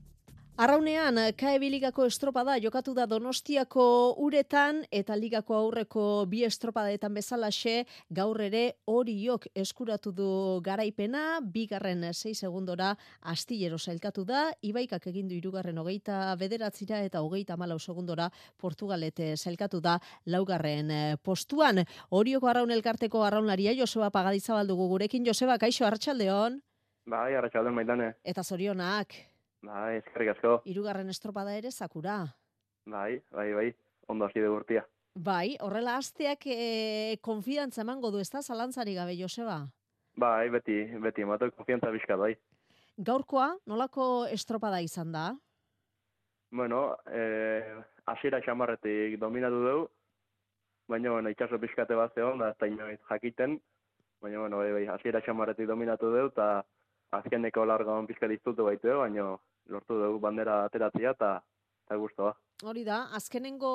Arraunean, KEB ligako estropada jokatu da Donostiako uretan eta ligako aurreko bi estropadetan bezalaxe gaur ere horiok eskuratu du garaipena, bigarren 6 segundora astillero sailkatu da, Ibaikak egin du irugarren hogeita bederatzira eta hogeita malau segundora Portugalete sailkatu da laugarren eh, postuan. Horioko arraun elkarteko arraunlaria Joseba Pagadizabaldugu gurekin. Joseba, kaixo, hartxaldeon, Bai, arratsaldeon maitane. eta zorionak, Bai, eskerrik asko. irugarren estropada ere zakura. Bai, bai, bai. Ondo hasi dugu urtia. Bai, horrela asteak e, konfidantza emango du, ez da, zalantzari gabe, Joseba? Bai, beti, beti, emato konfiantza bizka bai. Gaurkoa, nolako estropada izan da? Bueno, eh, hasiera xamarretik dominatu dugu, baina, bueno, itxaso pixkate bat zegoen, da, ez da inoiz jakiten, baina, bueno, bai, bai, hasiera xamarretik dominatu dugu, eta azkeneko largon pixka diztutu baitu, baina lortu dugu bandera ateratzea, eta eta guztua. Hori da, azkenengo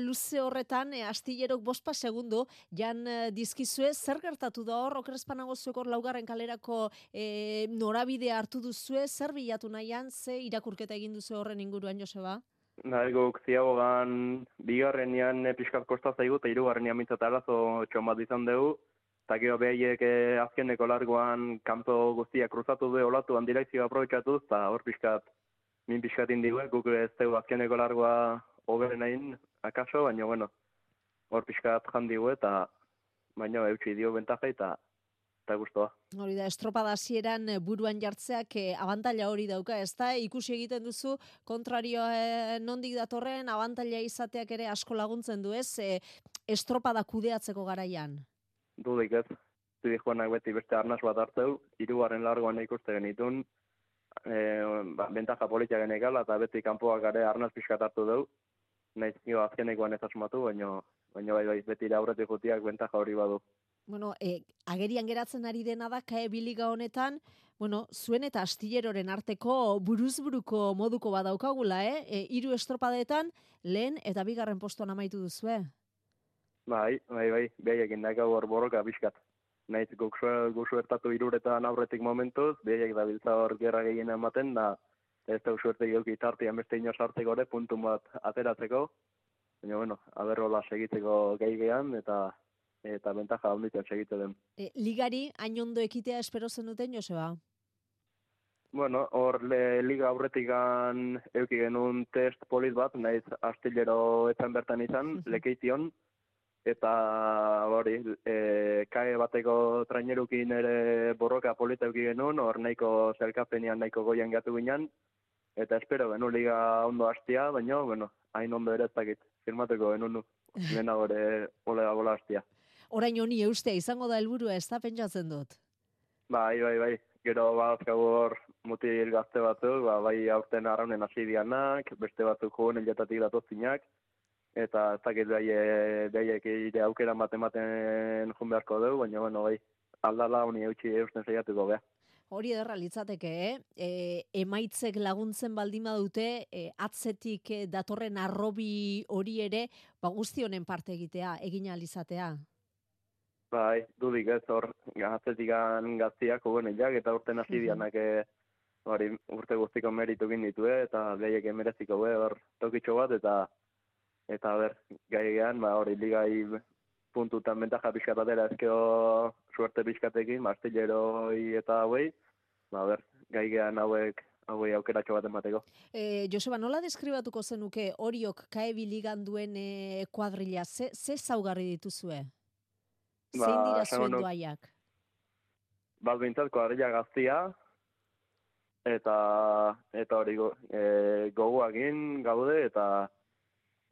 luze horretan, e, astillerok bospa segundu, jan e, dizkizue, zer gertatu da hor, okrespanago zuek hor laugarren kalerako e, norabidea hartu duzue, zer bilatu nahian, ze irakurketa egin duzu horren inguruan, Joseba? Da, guk ziagogan bigarrenean eh, pixkat kosta zaigu, eta hirugarrenean mintzat arazo txon bat izan dugu, eta gero behaiek eh, azkeneko largoan kanpo guztiak kruzatu du olatu handirakzioa aprobetsatuz, eta hor pixkat, min pixkat indigue, guk ez dugu azkeneko largoa hoberen egin, akaso, baina bueno, hor pixkat jandigu eta baina eutxi dio bentaja eta eta guztua. Hori da, estropada hasieran eh, buruan jartzeak eh, abantaila hori dauka, ez da? Ikusi egiten duzu, kontrario eh, nondik datorren, abantaila izateak ere asko laguntzen du, ez? Eh, estropada kudeatzeko garaian. Dudik ez, zudi joanak beti beste arnaz bat hartzeu, hirugarren largoan ikuste genitun, e, ba, bentaja politia genekala, eta beti kanpoak gare arnaz pixkat hartu dugu, nahiz nio azkenekoan ez asmatu, baina baina bai, bai, beti aurretik jutiak bentaja hori badu. Bueno, e, agerian geratzen ari dena da kae biliga honetan, bueno, zuen eta astilleroren arteko buruzburuko moduko badaukagula, eh? E, hiru estropadetan lehen eta bigarren postuan amaitu duzue. Bai, bai, bai, behiekin dakau hor borroka pixkat. Naiz guk su- gu suertatu iruretan aurretik momentuz, behaiek da biltza hor gerra gehien ematen, da ez da suerte geuki tartian beste ino sartzeko ere, puntu bat ateratzeko. Baina, bueno, aberrola segitzeko gai gehan, eta eta bentaja handitzen segite den. E, ligari, hain ondo ekitea espero zenuten, Joseba? Bueno, hor le, liga aurretikan euki genuen test polit bat, naiz astillero etzan bertan izan, [LAUGHS] lekeition, eta hori, e, kae bateko trainerukin ere borroka polita euki genuen, hor nahiko zelkapenian nahiko goian gatu ginen, eta espero genuen liga ondo hastia, baina, bueno, hain ondo ere ez dakit, firmatuko genuen nu, lehenago ere olega gola hastia. Orain honi eustea izango da helburua ez da pentsatzen dut. Bai, bai, bai. Gero badazkagu hor mutil gazte batzuk, ba, bai aurten arraunen hasi dianak, beste batzuk joan hiletatik datoztinak, eta ez dakit bai, e, baiek ire aukera matematen joan beharko dugu, baina, bueno, bai, aldala honi eutxi eusten saiatuko beha. Hori ederra litzateke, eh? E, emaitzek laguntzen baldin badute, e, atzetik e, datorren arrobi hori ere, ba guzti honen parte egitea, egin ahal izatea. Bai, dudik ez hor, gazetetikan gaztiak hoben jak, eta urten hasi dianak e, hori urte guztiko meritu egin ditue, eta behiek emereziko hor tokitxo bat, eta eta ber, gai gehan, ba, hori ligai puntutan bentaja pixkat atera ezkeo suerte pixkatekin, martilleroi eta hauei, ba, ber, gai gehan hauek hauei aukeratxo bat emateko. E, Joseba, nola deskribatuko zenuke horiok kaebi ligan duen e, kuadrilla? Ze, ze zaugarri dituzue? Ba, Zein dira zuen doaiak? Bat bintzat kuadrilla gaztia, eta eta hori go, e, gogoakin gaude, eta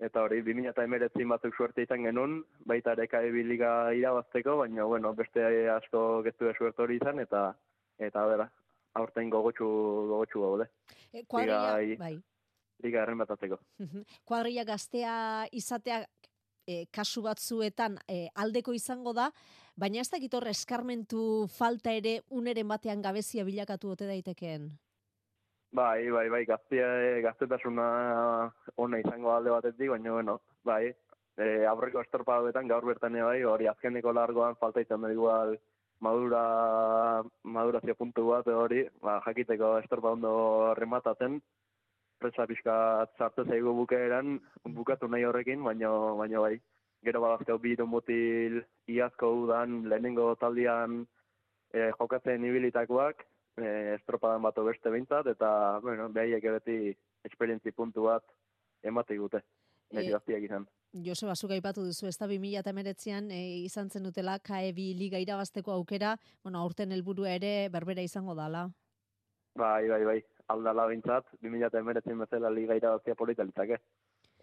eta hori 2019 batzuk suerte izan genuen, baita ere KEB liga irabazteko, baina bueno, beste asko gestu suerte hori izan, eta eta bera, aurten gogotsu gogotsu gaude. E, kuadrilla, bai. Liga erren batatzeko. Mhm. Kuadrilla gaztea izatea e, kasu batzuetan e, aldeko izango da, baina ez dakit hor eskarmentu falta ere uneren batean gabezia bilakatu ote daitekeen. Bai, bai, bai, gaztea, gaztetasuna ona izango alde batetik, baina, bueno, bai, e, aurreko estorpadoetan gaur bertan bai, hori azkeneko largoan falta izan da igual madura, madurazio puntu bat hori, ba, jakiteko estorpa ondo rematatzen, presa pixka sartu zaigu bukeeran, bukatu nahi horrekin, baina, baina bai, gero badazkau bi mutil iazko udan lehenengo taldian e, jokatzen ibilitakoak, e, estropadan batu beste behintzat, eta, bueno, behaiek beti esperientzi puntu bat emate gute, nire E, gaztiak izan. Joseba, zuk aipatu duzu, ez da 2008an e, izan zen dutela KEB liga irabazteko aukera, bueno, aurten helburua ere berbera izango dala. Bai, bai, bai, aldala behintzat, 2019 bezala liga irabazia polita litzake.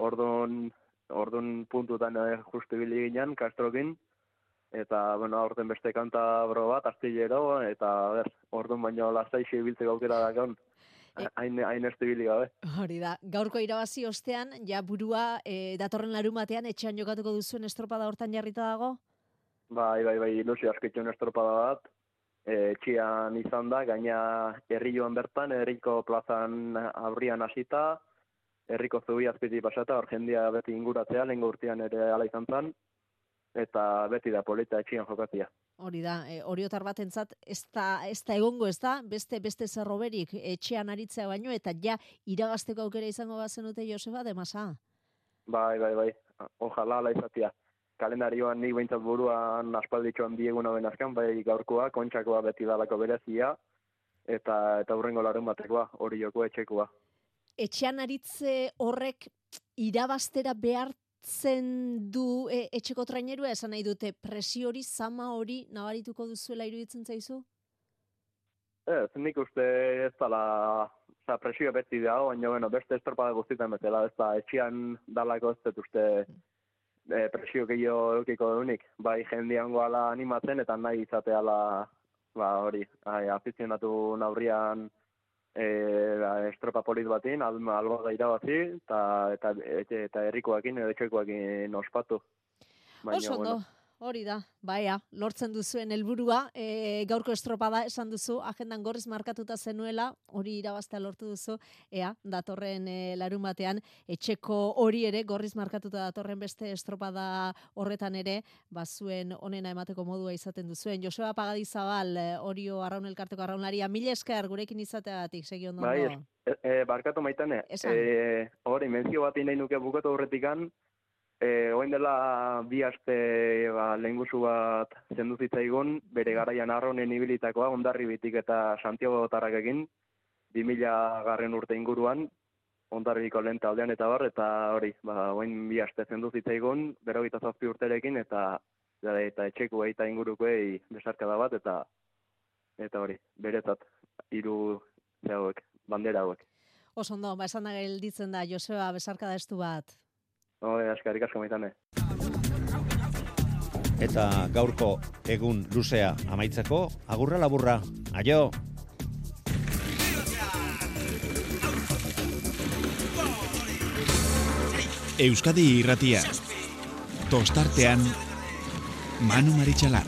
Ordun, ordun puntutan eh, justu ginen, Castrokin, eta, bueno, aurten beste kanta bro bat, astillero, eta, ber, ordun baino lasaixe ibiltzeko aukera dakon, hain, hain ez ibili gabe. Hori da, gaurko irabazi ostean, ja burua e, datorren larumatean etxean jokatuko duzuen estropada hortan jarrita dago? Bai, bai, bai, ilusio askitxun estropada bat, e, txian izan da, gaina herri joan bertan, herriko plazan aurrian hasita, herriko zubi azpiti pasata, hor jendia beti inguratzea, lehen urtean ere ala izan zen, eta beti da polita etxian jokatzea. Hori da, e, oriotar batentzat ez da, ez da egongo ez da, beste beste zerroberik etxean aritzea baino, eta ja irabazteko aukera izango bazenute Joseba, demasa. Bai, bai, bai, ojalá ala izatea. Kalendarioan nik behintzat buruan aspalditxoan diegun hauen azkan, bai gaurkoa, kontxakoa beti dalako berezia, eta eta hurrengo larun batekoa, hori joko etxekoa. Etxean aritze horrek irabastera behartzen du e, etxeko trainerua esan nahi dute presio hori, zama hori nabarituko duzuela iruditzen zaizu? Ez, nik uste ez dala, oza, presio beti dago, baina, bueno, beste estropada guztietan bezala, ez da, etxian dalako ez dut uste e, presio gehiago eukiko dunik. Bai, jendiango ala animatzen, eta nahi izateala, ba, hori, ai, afizionatu naurrian e, ba, estropa polit batin, al, albo da irabazi, eta, eta, eta, eta herrikoakin, edo etxekoakin ospatu. Oso ondo, hori da, baia, lortzen duzuen helburua, e, gaurko estropada esan duzu, agendan gorriz markatuta zenuela, hori irabaztea lortu duzu, ea, datorren e, larun batean, etxeko hori ere, gorriz markatuta datorren beste estropada horretan ere, bazuen onena emateko modua izaten duzuen. Joseba Pagadizabal, e, Orio Arraun Elkarteko Arraunaria, mila esker gurekin izateagatik, segi ondo. Bai, es, e, barkatu maitane. Esan. E, hori, mentzio bat nahi nuke bukatu horretikan, e, oin dela bi aste ba, lehenguzu bat zendu zitzaigun, bere garaian arronen ibilitakoa, ondarri bitik eta Santiago tarrak egin, 2000 garren urte inguruan, ondarriko lehen taldean eta bar, eta hori, ba, oin bi aste zendu zitzaigun, berrogeita zazpi urterekin, eta eta etxeko eta ingurukoei besarkada bat, eta eta hori, beretzat, hiru bandera hauek. Oso ondo, ba, esan da gelditzen da, Joseba, besarkada estu bat. Hore, askarik asko maitane. Eta gaurko egun luzea amaitzeko, agurra laburra, aio! Euskadi irratia. Tostartean, Manu Maritxalar.